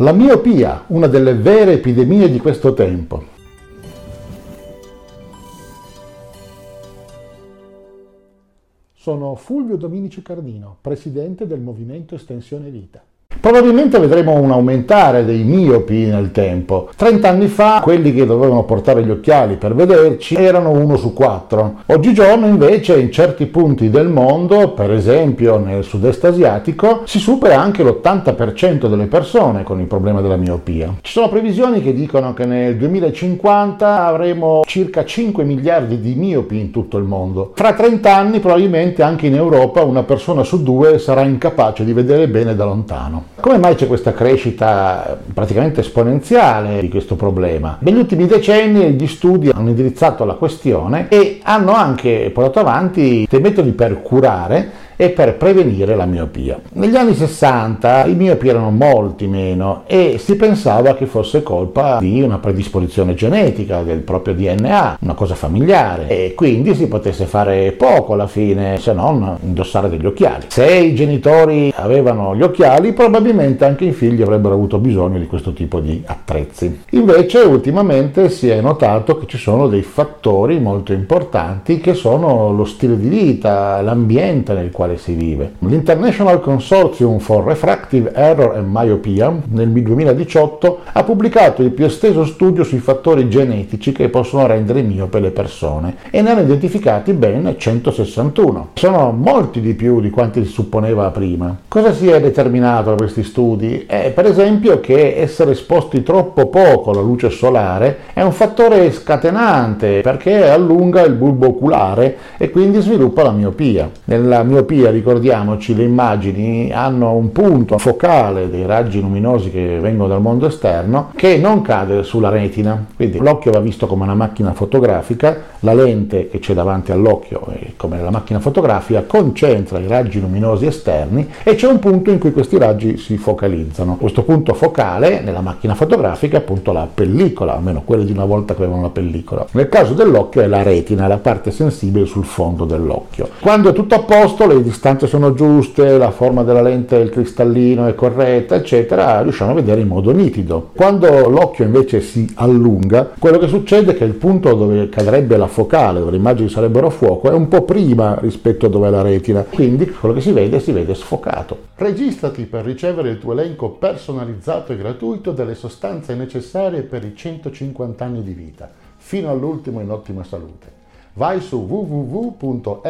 La miopia, una delle vere epidemie di questo tempo. Sono Fulvio Dominici Cardino, presidente del Movimento Estensione Vita. Probabilmente vedremo un aumentare dei miopi nel tempo. 30 anni fa quelli che dovevano portare gli occhiali per vederci erano uno su quattro. Oggigiorno invece in certi punti del mondo, per esempio nel sud-est asiatico, si supera anche l'80% delle persone con il problema della miopia. Ci sono previsioni che dicono che nel 2050 avremo circa 5 miliardi di miopi in tutto il mondo. Fra 30 anni probabilmente anche in Europa una persona su due sarà incapace di vedere bene da lontano. Come mai c'è questa crescita praticamente esponenziale di questo problema? Negli ultimi decenni gli studi hanno indirizzato la questione e hanno anche portato avanti dei metodi per curare e per prevenire la miopia. Negli anni 60 i miopi erano molti meno e si pensava che fosse colpa di una predisposizione genetica del proprio DNA, una cosa familiare e quindi si potesse fare poco alla fine se non indossare degli occhiali. Se i genitori avevano gli occhiali probabilmente anche i figli avrebbero avuto bisogno di questo tipo di attrezzi. Invece ultimamente si è notato che ci sono dei fattori molto importanti che sono lo stile di vita, l'ambiente nel quale quale si vive. L'International Consortium for Refractive Error and Myopia nel 2018 ha pubblicato il più esteso studio sui fattori genetici che possono rendere miope le persone e ne hanno identificati ben 161. Sono molti di più di quanti si supponeva prima. Cosa si è determinato da questi studi? È per esempio che essere esposti troppo poco alla luce solare è un fattore scatenante perché allunga il bulbo oculare e quindi sviluppa la miopia. Nella miopia via, ricordiamoci, le immagini hanno un punto focale dei raggi luminosi che vengono dal mondo esterno che non cade sulla retina. Quindi l'occhio va visto come una macchina fotografica, la lente che c'è davanti all'occhio, come nella macchina fotografica, concentra i raggi luminosi esterni e c'è un punto in cui questi raggi si focalizzano. Questo punto focale nella macchina fotografica è appunto la pellicola, almeno quelle di una volta che avevano la pellicola. Nel caso dell'occhio è la retina, la parte sensibile sul fondo dell'occhio. Quando è tutto a posto, le distanze sono giuste, la forma della lente il cristallino è corretta, eccetera, riusciamo a vedere in modo nitido. Quando l'occhio invece si allunga, quello che succede è che il punto dove cadrebbe la focale, dove le immagini sarebbero a fuoco, è un po' prima rispetto a dove è la retina, quindi quello che si vede si vede sfocato. Registrati per ricevere il tuo elenco personalizzato e gratuito delle sostanze necessarie per i 150 anni di vita, fino all'ultimo in ottima salute vai su www.mev.cx,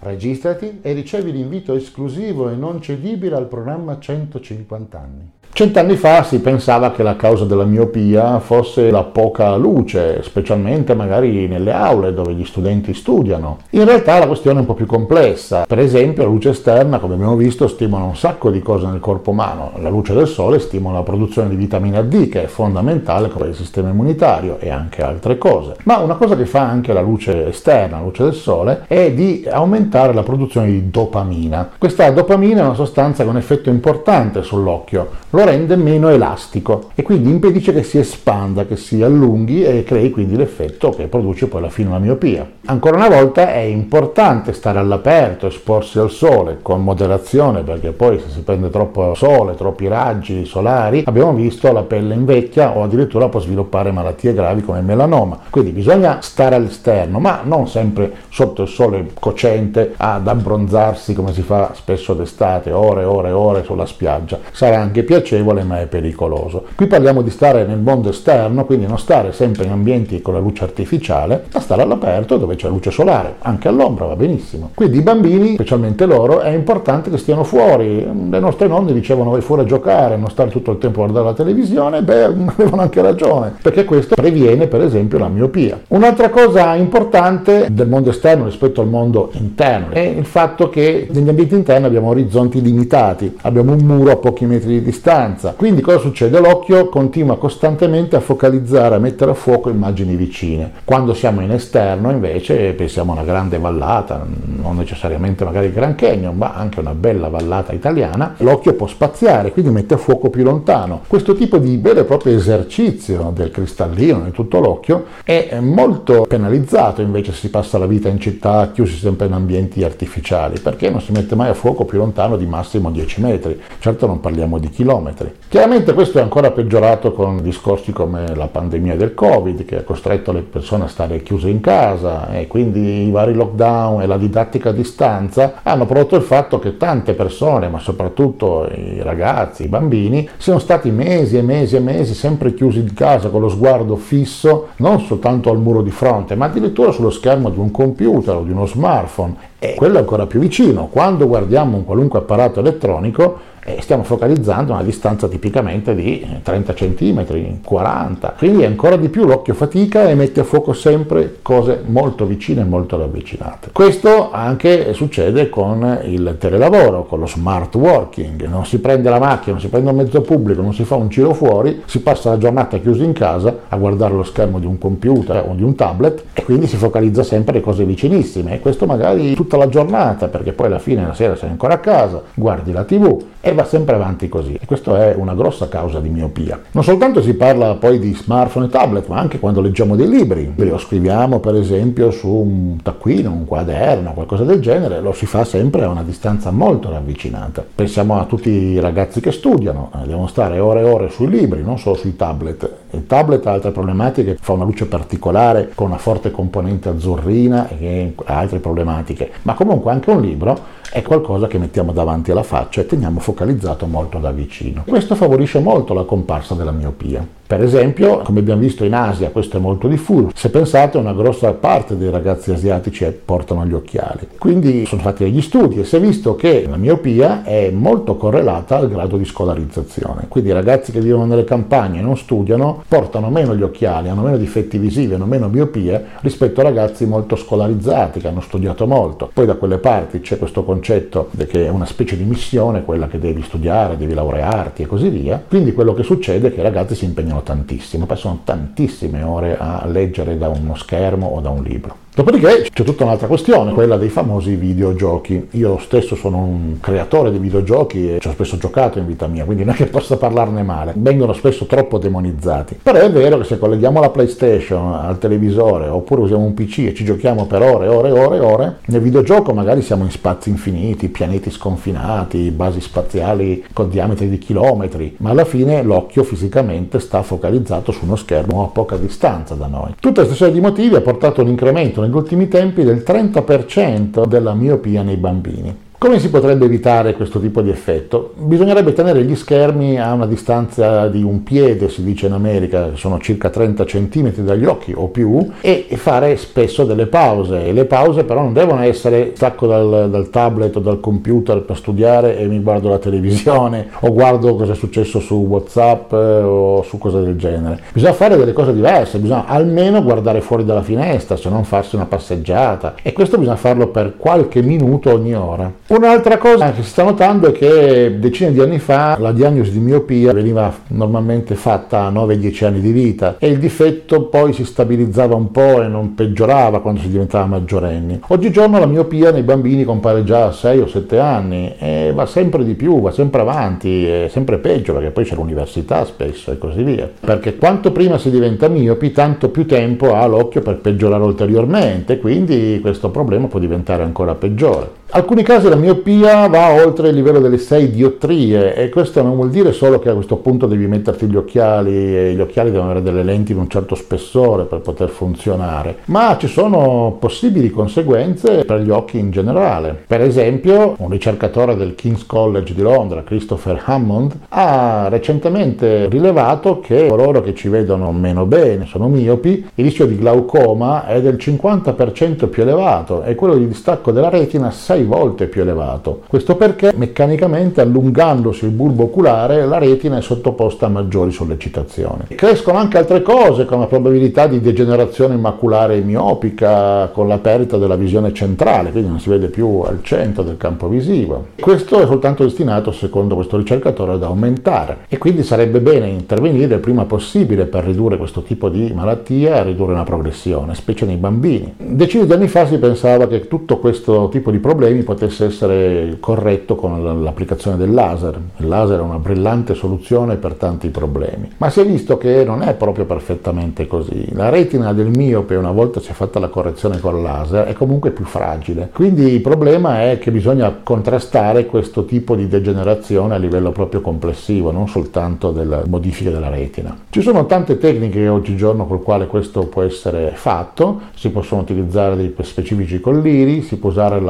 registrati e ricevi l'invito esclusivo e non cedibile al programma 150 anni. Cent'anni fa si pensava che la causa della miopia fosse la poca luce, specialmente magari nelle aule dove gli studenti studiano. In realtà la questione è un po' più complessa. Per esempio la luce esterna, come abbiamo visto, stimola un sacco di cose nel corpo umano. La luce del sole stimola la produzione di vitamina D, che è fondamentale per il sistema immunitario e anche altre cose. Ma una cosa che fa anche la luce esterna, la luce del sole, è di aumentare la produzione di dopamina. Questa dopamina è una sostanza un effetto importante sull'occhio. Lo lo rende meno elastico e quindi impedisce che si espanda, che si allunghi e crei quindi l'effetto che produce poi alla fine la miopia. Ancora una volta è importante stare all'aperto, esporsi al sole con moderazione perché poi se si prende troppo sole, troppi raggi solari, abbiamo visto la pelle invecchia o addirittura può sviluppare malattie gravi come il melanoma. Quindi bisogna stare all'esterno, ma non sempre sotto il sole cocente ad abbronzarsi come si fa spesso d'estate, ore e ore e ore sulla spiaggia. Sarà anche piacevole piacevole ma è pericoloso. Qui parliamo di stare nel mondo esterno, quindi non stare sempre in ambienti con la luce artificiale, ma stare all'aperto dove c'è luce solare, anche all'ombra va benissimo. Quindi i bambini, specialmente loro, è importante che stiano fuori. Le nostre nonne dicevano vai fuori a giocare, non stare tutto il tempo a guardare la televisione, beh, avevano anche ragione, perché questo previene per esempio la miopia. Un'altra cosa importante del mondo esterno rispetto al mondo interno è il fatto che negli ambienti interni abbiamo orizzonti limitati, abbiamo un muro a pochi metri di distanza, distanza. Quindi cosa succede? L'occhio continua costantemente a focalizzare, a mettere a fuoco immagini vicine. Quando siamo in esterno invece pensiamo a una grande vallata, non necessariamente magari il Grand Canyon, ma anche una bella vallata italiana, l'occhio può spaziare, quindi mette a fuoco più lontano. Questo tipo di vero e proprio esercizio del cristallino in tutto l'occhio è molto penalizzato invece se si passa la vita in città chiusi sempre in ambienti artificiali, perché non si mette mai a fuoco più lontano di massimo 10 metri, certo non parliamo di chilometri. Chiaramente questo è ancora peggiorato con discorsi come la pandemia del Covid che ha costretto le persone a stare chiuse in casa e quindi i vari lockdown e la didattica a distanza hanno prodotto il fatto che tante persone, ma soprattutto i ragazzi, i bambini, siano stati mesi e mesi e mesi sempre chiusi in casa con lo sguardo fisso non soltanto al muro di fronte, ma addirittura sullo schermo di un computer o di uno smartphone. Quello è ancora più vicino. Quando guardiamo un qualunque apparato elettronico, e stiamo focalizzando una distanza tipicamente di 30 cm, 40, quindi ancora di più l'occhio fatica e mette a fuoco sempre cose molto vicine e molto ravvicinate. Questo anche succede con il telelavoro, con lo smart working, non si prende la macchina, non si prende un mezzo pubblico, non si fa un giro fuori, si passa la giornata chiusi in casa a guardare lo schermo di un computer o di un tablet e quindi si focalizza sempre le cose vicinissime e questo magari tutta la giornata perché poi alla fine la sera sei ancora a casa, guardi la tv e va sempre avanti così. E questa è una grossa causa di miopia. Non soltanto si parla poi di smartphone e tablet, ma anche quando leggiamo dei libri. Lo scriviamo per esempio su un taccuino, un quaderno, qualcosa del genere, lo si fa sempre a una distanza molto ravvicinata. Pensiamo a tutti i ragazzi che studiano, eh, devono stare ore e ore sui libri, non solo sui tablet. Il tablet ha altre problematiche, fa una luce particolare con una forte componente azzurrina e ha altre problematiche, ma comunque anche un libro è qualcosa che mettiamo davanti alla faccia e teniamo focalizzato molto da vicino. Questo favorisce molto la comparsa della miopia. Per esempio, come abbiamo visto in Asia, questo è molto diffuso. Se pensate, una grossa parte dei ragazzi asiatici portano gli occhiali. Quindi sono fatti degli studi e si è visto che la miopia è molto correlata al grado di scolarizzazione. Quindi i ragazzi che vivono nelle campagne e non studiano portano meno gli occhiali, hanno meno difetti visivi, hanno meno miopie rispetto a ragazzi molto scolarizzati che hanno studiato molto. Poi da quelle parti c'è questo concetto che è una specie di missione, quella che devi studiare, devi laurearti e così via. Quindi quello che succede è che i ragazzi si impegnano tantissimo, passano tantissime ore a leggere da uno schermo o da un libro. Dopodiché c'è tutta un'altra questione, quella dei famosi videogiochi. Io stesso sono un creatore di videogiochi e ci ho spesso giocato in vita mia, quindi non è che possa parlarne male. Vengono spesso troppo demonizzati. Però è vero che se colleghiamo la PlayStation al televisore oppure usiamo un PC e ci giochiamo per ore e ore ore ore, nel videogioco magari siamo in spazi infiniti, pianeti sconfinati, basi spaziali con diametri di chilometri, ma alla fine l'occhio fisicamente sta focalizzato su uno schermo a poca distanza da noi. Tutta questa serie di motivi ha portato un incremento negli ultimi tempi del 30% della miopia nei bambini. Come si potrebbe evitare questo tipo di effetto? Bisognerebbe tenere gli schermi a una distanza di un piede, si dice in America, sono circa 30 cm dagli occhi o più, e fare spesso delle pause. Le pause però non devono essere stacco dal, dal tablet o dal computer per studiare e mi guardo la televisione o guardo cosa è successo su WhatsApp eh, o su cose del genere. Bisogna fare delle cose diverse, bisogna almeno guardare fuori dalla finestra, se non farsi una passeggiata. E questo bisogna farlo per qualche minuto ogni ora. Un'altra cosa che si sta notando è che decine di anni fa la diagnosi di miopia veniva normalmente fatta a 9-10 anni di vita e il difetto poi si stabilizzava un po' e non peggiorava quando si diventava maggiorenni. Oggigiorno la miopia nei bambini compare già a 6 o 7 anni e va sempre di più, va sempre avanti, è sempre peggio perché poi c'è l'università spesso e così via. Perché quanto prima si diventa miopi, tanto più tempo ha l'occhio per peggiorare ulteriormente, quindi questo problema può diventare ancora peggiore alcuni casi la miopia va oltre il livello delle 6 diottrie e questo non vuol dire solo che a questo punto devi metterti gli occhiali e gli occhiali devono avere delle lenti di un certo spessore per poter funzionare, ma ci sono possibili conseguenze per gli occhi in generale. Per esempio, un ricercatore del King's College di Londra, Christopher Hammond, ha recentemente rilevato che coloro che ci vedono meno bene, sono miopi, il rischio di glaucoma è del 50% più elevato e quello di distacco della retina 6 6 volte più elevato. Questo perché meccanicamente allungandosi il bulbo oculare la retina è sottoposta a maggiori sollecitazioni. Crescono anche altre cose come la probabilità di degenerazione maculare miopica con la perdita della visione centrale, quindi non si vede più al centro del campo visivo. Questo è soltanto destinato, secondo questo ricercatore, ad aumentare e quindi sarebbe bene intervenire il prima possibile per ridurre questo tipo di malattia e ridurre la progressione, specie nei bambini. Decine di anni fa si pensava che tutto questo tipo di problemi potesse essere corretto con l'applicazione del laser. Il laser è una brillante soluzione per tanti problemi, ma si è visto che non è proprio perfettamente così. La retina del miope, una volta si è fatta la correzione col laser, è comunque più fragile. Quindi il problema è che bisogna contrastare questo tipo di degenerazione a livello proprio complessivo, non soltanto delle modifiche della retina. Ci sono tante tecniche oggigiorno col quale questo può essere fatto, si possono utilizzare dei specifici colliri, si può usare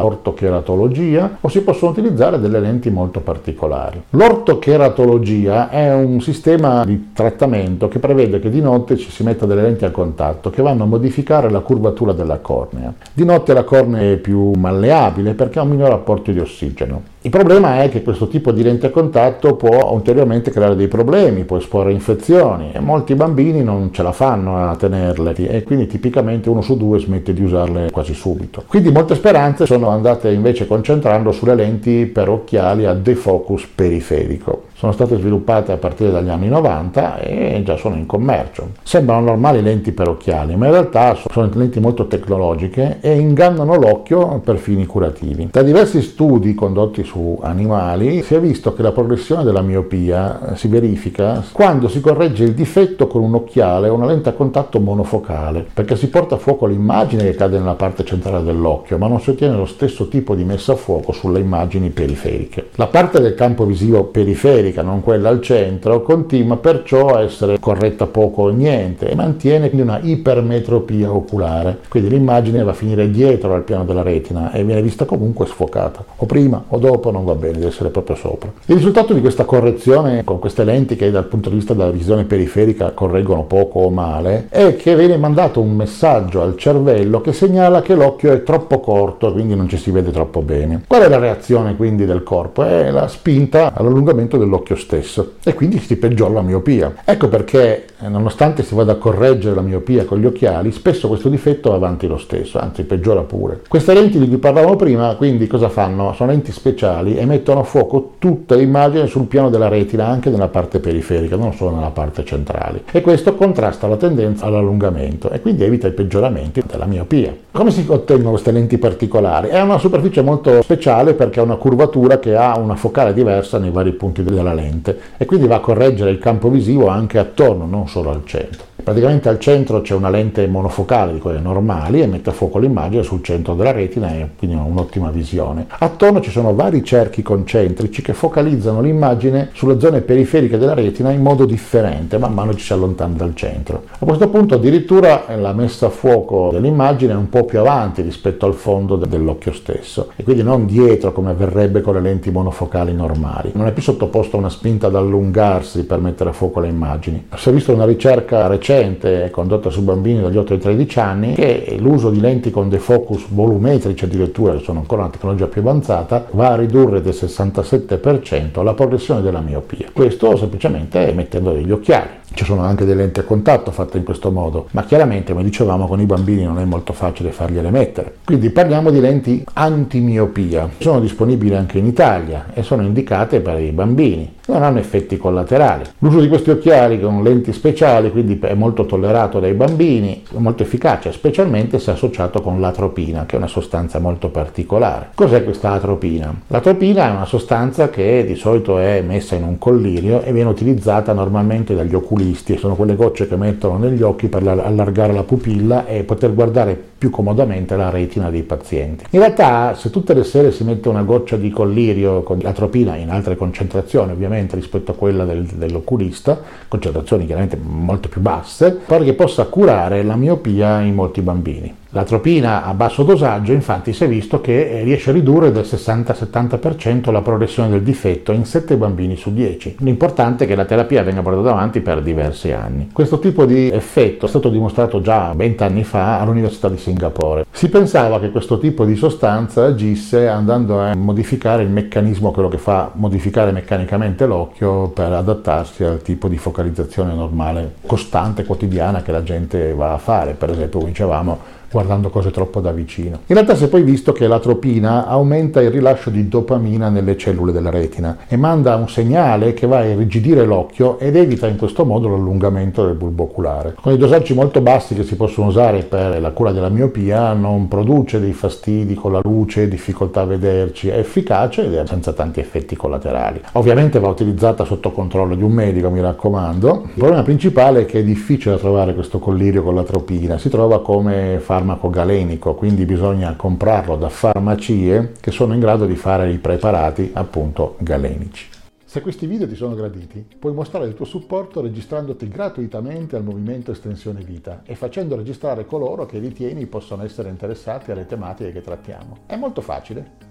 l'ortocheratologia o si possono utilizzare delle lenti molto particolari. L'ortocheratologia è un sistema di trattamento che prevede che di notte ci si metta delle lenti a contatto che vanno a modificare la curvatura della cornea. Di notte la cornea è più malleabile perché ha un minore apporto di ossigeno. Il problema è che questo tipo di lente a contatto può ulteriormente creare dei problemi, può esporre infezioni e molti bambini non ce la fanno a tenerle e quindi tipicamente uno su due smette di usarle quasi subito. Quindi molte speranze sono andate invece concentrando sulle lenti per occhiali a defocus periferico sono state sviluppate a partire dagli anni 90 e già sono in commercio. Sembrano normali lenti per occhiali, ma in realtà sono lenti molto tecnologiche e ingannano l'occhio per fini curativi. Da diversi studi condotti su animali si è visto che la progressione della miopia si verifica quando si corregge il difetto con un occhiale o una lente a contatto monofocale, perché si porta a fuoco l'immagine che cade nella parte centrale dell'occhio, ma non si ottiene lo stesso tipo di messa a fuoco sulle immagini periferiche. La parte del campo visivo periferico periferica, non quella al centro, continua perciò a essere corretta poco o niente e mantiene quindi una ipermetropia oculare. Quindi l'immagine va a finire dietro al piano della retina e viene vista comunque sfocata. O prima o dopo non va bene, deve essere proprio sopra. Il risultato di questa correzione con queste lenti che dal punto di vista della visione periferica correggono poco o male è che viene mandato un messaggio al cervello che segnala che l'occhio è troppo corto, quindi non ci si vede troppo bene. Qual è la reazione quindi del corpo? È la spinta all'allungamento dell'occhio dell'occhio stesso e quindi si peggiora la miopia. Ecco perché, eh, nonostante si vada a correggere la miopia con gli occhiali, spesso questo difetto va avanti lo stesso, anzi peggiora pure. Queste lenti di cui parlavamo prima, quindi cosa fanno? Sono lenti speciali e mettono a fuoco tutta l'immagine sul piano della retina, anche nella parte periferica, non solo nella parte centrale. E questo contrasta la tendenza all'allungamento e quindi evita i peggioramenti della miopia. Come si ottengono queste lenti particolari? È una superficie molto speciale perché ha una curvatura che ha una focale diversa nei vari punti della la lente e quindi va a correggere il campo visivo anche attorno, non solo al centro. Praticamente al centro c'è una lente monofocale di quelle normali e mette a fuoco l'immagine sul centro della retina e quindi ha un'ottima visione. Attorno ci sono vari cerchi concentrici che focalizzano l'immagine sulle zone periferiche della retina in modo differente man mano ci si allontana dal centro. A questo punto addirittura la messa a fuoco dell'immagine è un po' più avanti rispetto al fondo dell'occhio stesso e quindi non dietro come avverrebbe con le lenti monofocali normali. Non è più sottoposto a una spinta ad allungarsi per mettere a fuoco le immagini. Si è visto una ricerca recente recente condotta su bambini dagli 8 ai 13 anni che l'uso di lenti con defocus volumetrici addirittura, che sono ancora una tecnologia più avanzata, va a ridurre del 67% la progressione della miopia. Questo semplicemente mettendo degli occhiali. Ci sono anche delle lenti a contatto fatte in questo modo, ma chiaramente, come dicevamo, con i bambini non è molto facile fargliele mettere. Quindi parliamo di lenti antimiopia. Sono disponibili anche in Italia e sono indicate per i bambini. Non hanno effetti collaterali. L'uso di questi occhiali con lenti speciali quindi è molto tollerato dai bambini, è molto efficace, specialmente se associato con l'atropina, che è una sostanza molto particolare. Cos'è questa atropina? L'atropina è una sostanza che di solito è messa in un collirio e viene utilizzata normalmente dagli oculisti sono quelle gocce che mettono negli occhi per allargare la pupilla e poter guardare più comodamente la retina dei pazienti. In realtà se tutte le sere si mette una goccia di collirio con atropina in altre concentrazioni ovviamente rispetto a quella del, dell'oculista, concentrazioni chiaramente molto più basse, pare che possa curare la miopia in molti bambini. L'atropina a basso dosaggio infatti si è visto che riesce a ridurre del 60-70% la progressione del difetto in 7 bambini su 10. L'importante è che la terapia venga portata avanti per diversi anni. Questo tipo di effetto è stato dimostrato già 20 anni fa all'Università di Singapore. Si pensava che questo tipo di sostanza agisse andando a modificare il meccanismo, quello che fa modificare meccanicamente l'occhio per adattarsi al tipo di focalizzazione normale, costante, quotidiana che la gente va a fare. Per esempio, dicevamo, guardando cose troppo da vicino. In realtà si è poi visto che l'atropina aumenta il rilascio di dopamina nelle cellule della retina e manda un segnale che va a irrigidire l'occhio ed evita in questo modo l'allungamento del bulbo oculare. Con i dosaggi molto bassi che si possono usare per la cura della miopia non produce dei fastidi con la luce, difficoltà a vederci, è efficace ed è senza tanti effetti collaterali. Ovviamente va utilizzata sotto controllo di un medico, mi raccomando. Il problema principale è che è difficile trovare questo collirio con l'atropina, si trova come farmaco farmaco galenico, quindi bisogna comprarlo da farmacie che sono in grado di fare i preparati appunto galenici. Se questi video ti sono graditi, puoi mostrare il tuo supporto registrandoti gratuitamente al movimento Estensione Vita e facendo registrare coloro che ritieni possono essere interessati alle tematiche che trattiamo. È molto facile.